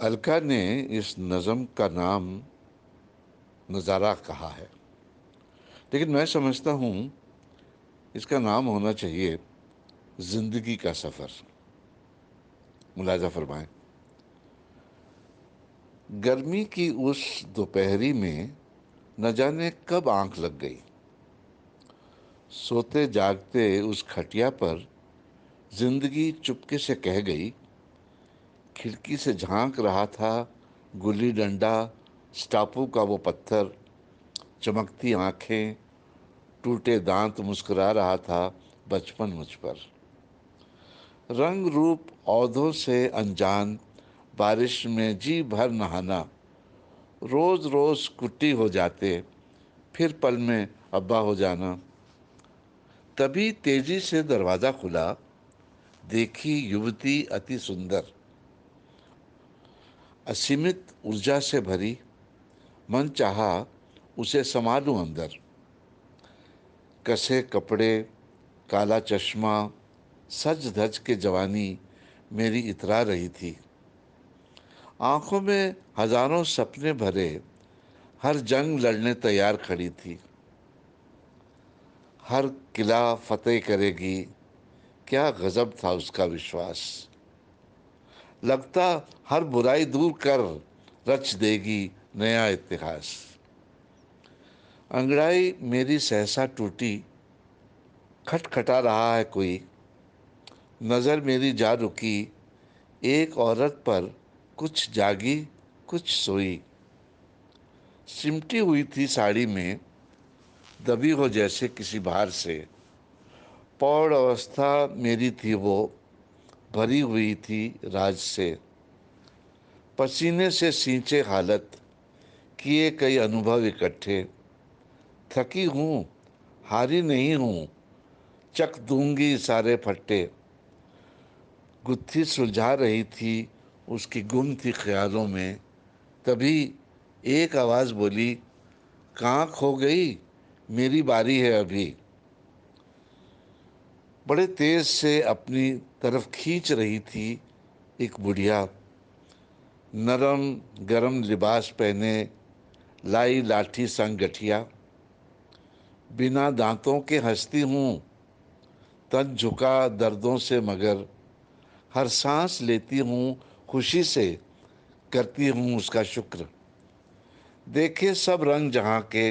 अलका ने इस नज़म का नाम नज़ारा कहा है। लेकिन मैं समझता हूँ इसका नाम होना चाहिए ज़िंदगी का सफ़र। मुलाजा फरमाएँ। गर्मी की उस दोपहरी में न जाने कब आँख लग गई। सोते जागते उस खटिया पर ज़िंदगी चुपके से कह गई खिड़की से झाँक रहा था गुल्ली डंडा, स्टापू का वो पत्थर। चमकती आँखें, टूटे दांत मुस्कुरा रहा था बचपन मुझ पर। रंग रूप औधों से अनजान, बारिश में जी भर नहाना। रोज रोज कुट्टी हो जाते, फिर पल में अब्बा हो जाना। तभी तेज़ी से दरवाज़ा खुला। देखी युवती अति सुंदर। असीमित ऊर्जा से भरी, मन चाहा उसे संभालूं अंदर। कसे कपड़े, काला चश्मा सज धज के जवानी मेरी इतरा रही थी। आँखों में हज़ारों सपने भरे, हर जंग लड़ने तैयार खड़ी थी। हर किला फतेह करेगी, क्या गजब था उसका विश्वास। लगता हर बुराई दूर कर रच देगी नया इतिहास। अंगड़ाई मेरी सहसा टूटी, खटखटा रहा है कोई। नज़र मेरी जा रुकी, एक औरत पर कुछ जागी, कुछ सोई। सिमटी हुई थी साड़ी में, दबी हो जैसे किसी भार से। पौड़ अवस्था मेरी थी वो भरी हुई थी राज से। पसीने से सींचे हालत, किए कई अनुभव इकट्ठे। थकी हूँ, हारी नहीं हूँ, चक दूँगी सारे फट्टे। गुत्थी सुलझा रही थी उसकी गुम थी ख्यालों में। तभी एक आवाज़ बोली कहाँ खो गई, मेरी बारी है अभी। बड़े तेज से अपनी तरफ़ खींच रही थी एक बुढ़िया। नरम, गरम लिबास पहने लाई लाठी संग गठिया। बिना दांतों के हंसती हूँ। तन झुका दर्दों से मगर हर सांस लेती हूँ, खुशी से करती हूँ उसका शुक्र। देखे सब रंग जहाँ के,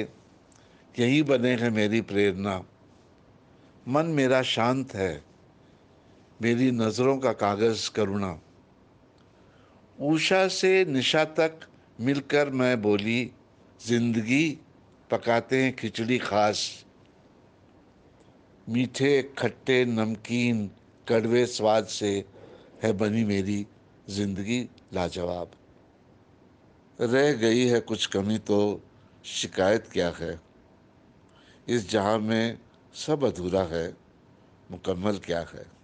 यही बने हैं मेरी प्रेरणा। मन मेरा शांत है, मेरी नज़रों का कागज़ करुणा। ऊषा से निशा तक मिलकर मैं बोली, ज़िंदगी पकाते हैं खिचड़ी खास। मीठे, खट्टे, नमकीन, कड़वे स्वाद से है बनी मेरी ज़िंदगी लाजवाब। रह गई है कुछ कमी तो शिकायत क्या है? इस जहाँ में सब अधूरा है मुकम्मल क्या है?